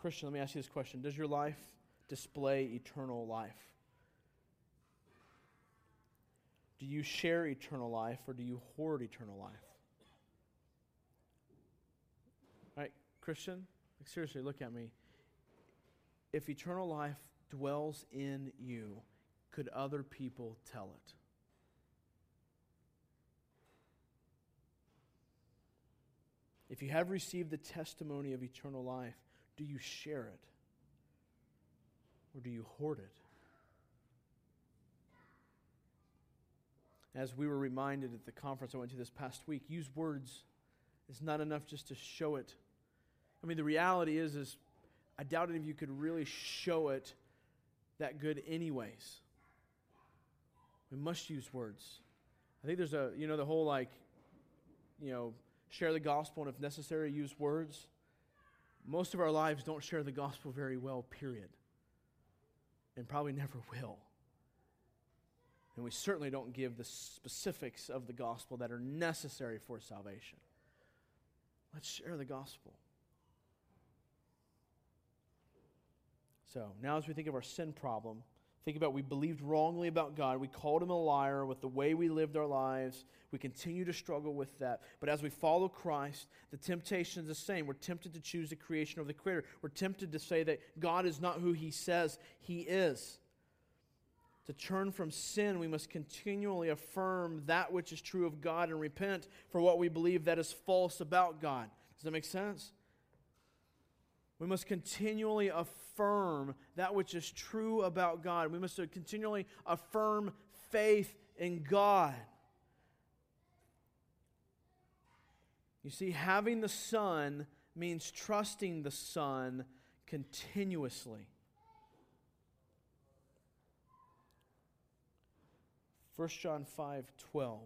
Christian, let me ask you this question Does your life display eternal life? Do you share eternal life or do you hoard eternal life? All right, Christian, seriously, look at me. If eternal life dwells in you, could other people tell it? If you have received the testimony of eternal life, do you share it? Or do you hoard it? As we were reminded at the conference I went to this past week, use words. It's not enough just to show it I mean, the reality is, is I doubt any of you could really show it that good anyways. We must use words. I think there's a, you know, the whole like, you know, share the gospel and if necessary, use words. Most of our lives don't share the gospel very well, period. And probably never (laughs) will. And we certainly don't give the specifics of the gospel that are necessary for salvation. Let's share the gospel. So now, as we think of our sin problem, think about we believed wrongly about God. We called him a liar with the way we lived our lives. We continue to struggle with that. But as we follow Christ, the temptation is the same. We're tempted to choose the creation of the Creator. We're tempted to say that God is not who he says he is. To turn from sin, we must continually affirm that which is true of God and repent for what we believe that is false about God. Does that make sense? We must continually affirm that which is true about God. We must continually affirm faith in God. You see, having the Son means trusting the Son continuously. 1 John 5 12.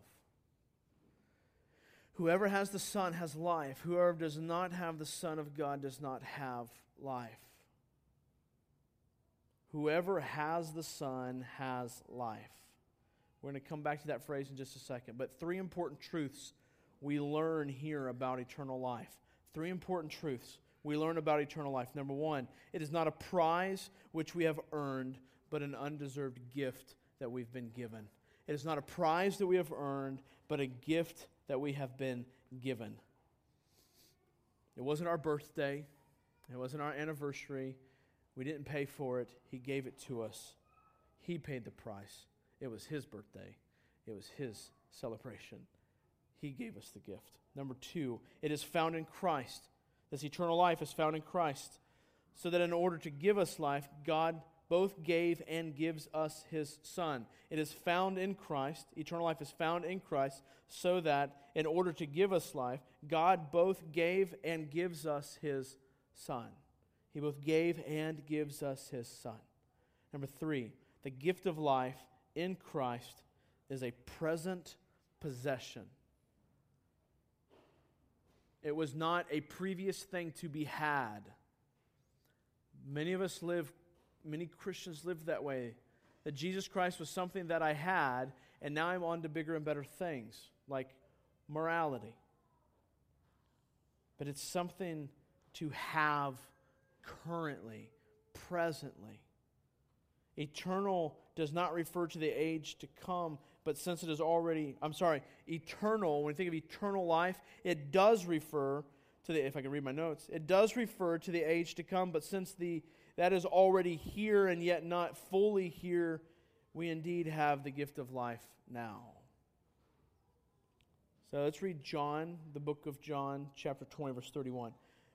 Whoever has the Son has life. Whoever does not have the Son of God does not have life. Whoever has the Son has life. We're going to come back to that phrase in just a second. But three important truths we learn here about eternal life. Three important truths we learn about eternal life. Number one, it is not a prize which we have earned, but an undeserved gift that we've been given. It is not a prize that we have earned, but a gift that we have been given. It wasn't our birthday, it wasn't our anniversary. We didn't pay for it, He gave it to us. He paid the price. It was His birthday, it was His celebration. He gave us the gift. Number two, it is found in Christ. This eternal life is found in Christ. So that in order to give us life, God both gave and gives us his Son. It is found in Christ. Eternal life is found in Christ, so that in order to give us life, God both gave and gives us his Son. He both gave and gives us his Son. Number three, the gift of life in Christ is a present possession. It was not a previous thing to be had. Many of us live many Christians live that way. That Jesus Christ was something that I had, and now I'm on to bigger and better things, like morality. But it's something to have currently, presently. Eternal does not refer to the age to come, but since it is already, I'm sorry, eternal, when you think of eternal life, it does refer to the, if I can read my notes, it does refer to the age to come, but since the that is already here and yet not fully here, we indeed have the gift of life now. So let's read John, the book of John, chapter 20, verse 31.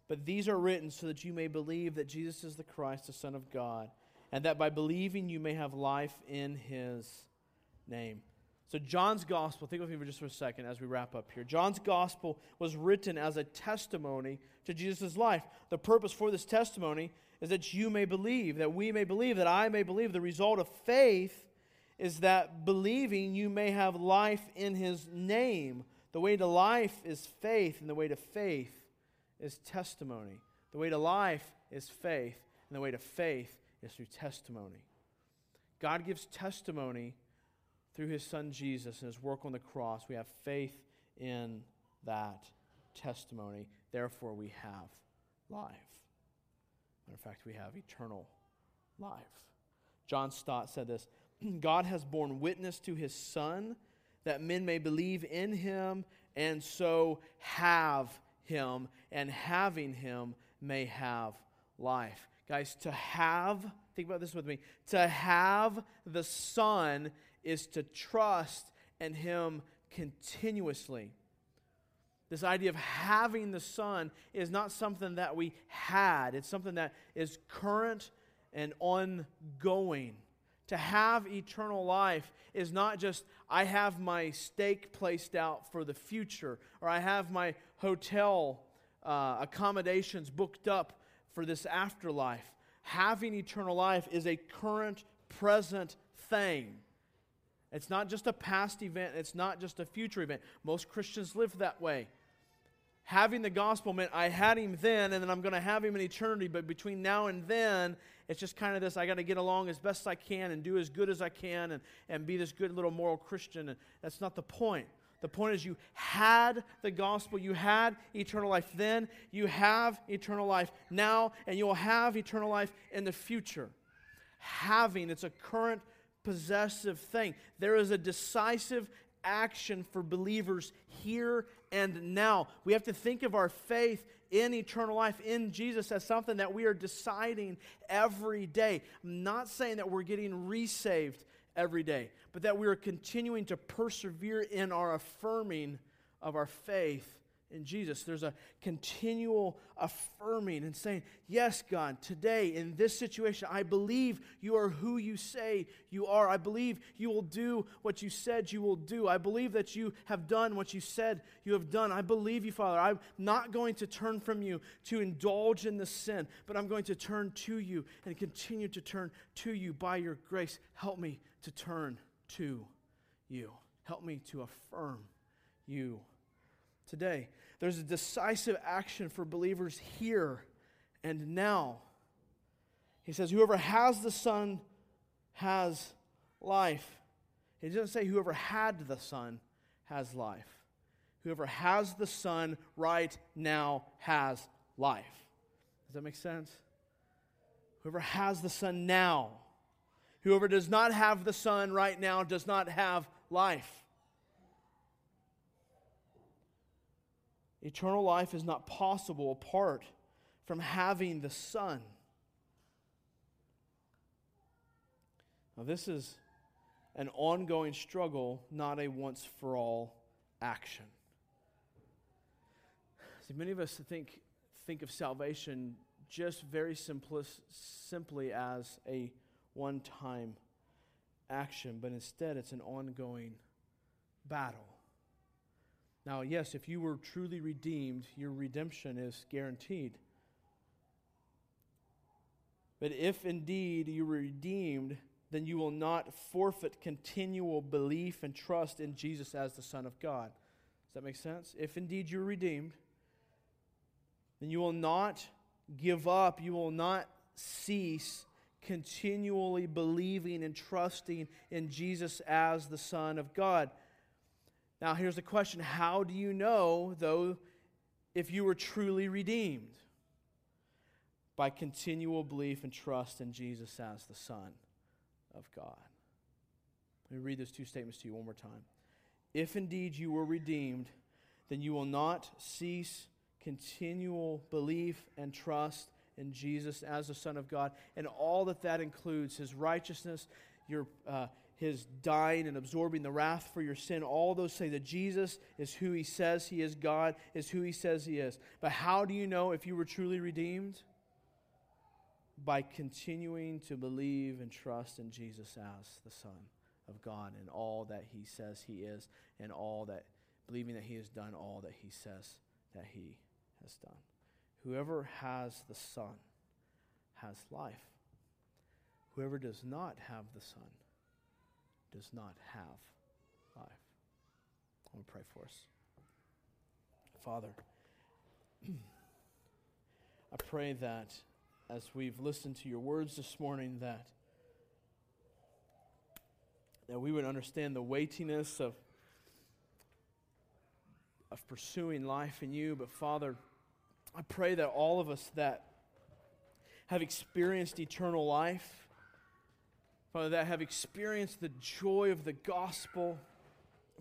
But these are written so that you may believe that Jesus is the Christ, the Son of God, and that by believing you may have life in his name. So, John's gospel, think with me for just a second as we wrap up here. John's gospel was written as a testimony to Jesus' life. The purpose for this testimony is that you may believe, that we may believe, that I may believe. The result of faith is that believing you may have life in his name. The way to life is faith, and the way to faith is testimony. The way to life is faith, and the way to faith is through testimony. God gives testimony through his son Jesus and his work on the cross. We have faith in that testimony. Therefore, we have life. Of fact, we have eternal life. John Stott said this (clears throat) God has borne witness to his Son that men may believe in him and so have him, and having him may have life. Guys, to have, think about this with me, to have the Son is to trust in him continuously. This idea of having the Son is not something that we had, it's something that is current and ongoing. To have eternal life is not just, I have my stake placed out for the future, or I have my hotel uh, accommodations booked up for this afterlife. Having eternal life is a current, present thing. It's not just a past event, it's not just a future event. Most Christians live that way. Having the gospel meant I had him then, and then I'm going to have him in eternity, but between now and then, it's just kind of this I got to get along as best I can and do as good as I can and, and be this good little moral Christian. And that's not the point. The point is, you had the gospel, you had eternal life then, you have eternal life now, and you will have eternal life in the future. Having, it's a current possessive thing. There is a decisive action for believers here and now. We have to think of our faith in eternal life in Jesus as something that we are deciding every day. I'm not saying that we're getting resaved every day, but that we are continuing to persevere in our affirming of our faith in Jesus. There's a continual affirming and saying, Yes, God, today in this situation, I believe you are who you say you are. I believe you will do what you said you will do. I believe that you have done what you said you have done. I believe you, Father. I'm not going to turn from you to indulge in the sin, but I'm going to turn to you and continue to turn to you by your grace. Help me to turn to you. Help me to affirm you today. There's a decisive action for believers here and now. He says, Whoever has the Son has life. He doesn't say whoever had the Son has life. Whoever has the Son right now has life. Does that make sense? Whoever has the Son now, whoever does not have the Son right now does not have life. Eternal life is not possible apart from having the Son. Now, this is an ongoing struggle, not a once for all action. See, many of us think, think of salvation just very simplis, simply as a one time action, but instead it's an ongoing battle. Now, yes, if you were truly redeemed, your redemption is guaranteed. But if indeed you were redeemed, then you will not forfeit continual belief and trust in Jesus as the Son of God. Does that make sense? If indeed you're redeemed, then you will not give up, you will not cease continually believing and trusting in Jesus as the Son of God. Now, here's the question How do you know, though, if you were truly redeemed? By continual belief and trust in Jesus as the Son of God. Let me read those two statements to you one more time. If indeed you were redeemed, then you will not cease continual belief and trust in Jesus as the Son of God, and all that that includes his righteousness, your. Uh, his dying and absorbing the wrath for your sin, all those say that Jesus is who he says he is, God is who he says he is. But how do you know if you were truly redeemed? By continuing to believe and trust in Jesus as the Son of God and all that he says he is, and all that, believing that he has done all that he says that he has done. Whoever has the Son has life. Whoever does not have the Son does not have life. I'm going to pray for us. Father, (clears throat) I pray that as we've listened to your words this morning, that, that we would understand the weightiness of, of pursuing life in you. But Father, I pray that all of us that have experienced eternal life, Father, that have experienced the joy of the gospel.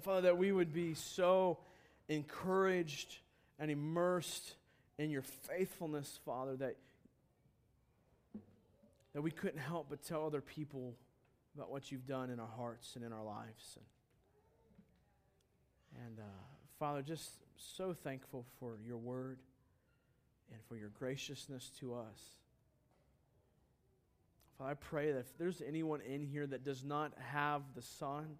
Father, that we would be so encouraged and immersed in your faithfulness, Father, that, that we couldn't help but tell other people about what you've done in our hearts and in our lives. And, and uh, Father, just so thankful for your word and for your graciousness to us. Father, I pray that if there's anyone in here that does not have the Son,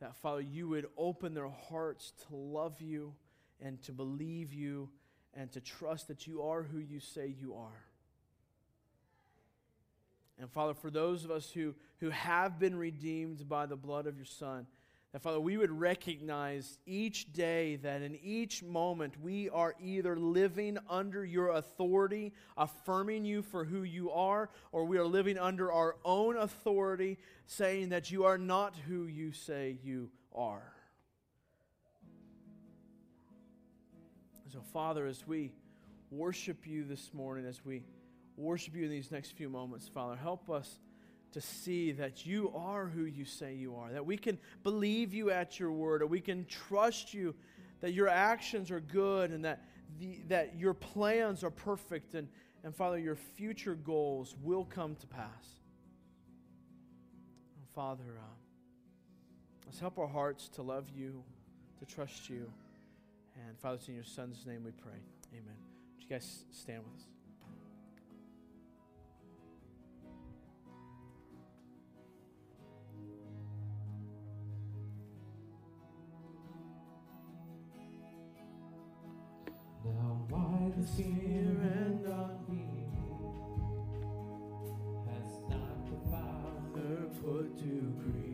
that, Father, you would open their hearts to love you and to believe you and to trust that you are who you say you are. And Father, for those of us who, who have been redeemed by the blood of your Son, that, Father, we would recognize each day that in each moment we are either living under your authority, affirming you for who you are, or we are living under our own authority, saying that you are not who you say you are. So, Father, as we worship you this morning, as we worship you in these next few moments, Father, help us to see that you are who you say you are, that we can believe you at your word, or we can trust you that your actions are good and that, the, that your plans are perfect, and, and Father, your future goals will come to pass. Father, uh, let's help our hearts to love you, to trust you, And Father, it's in your Son's name we pray. Amen. Would you guys stand with us? Now why the fear and unbelief has not the Father put to grief?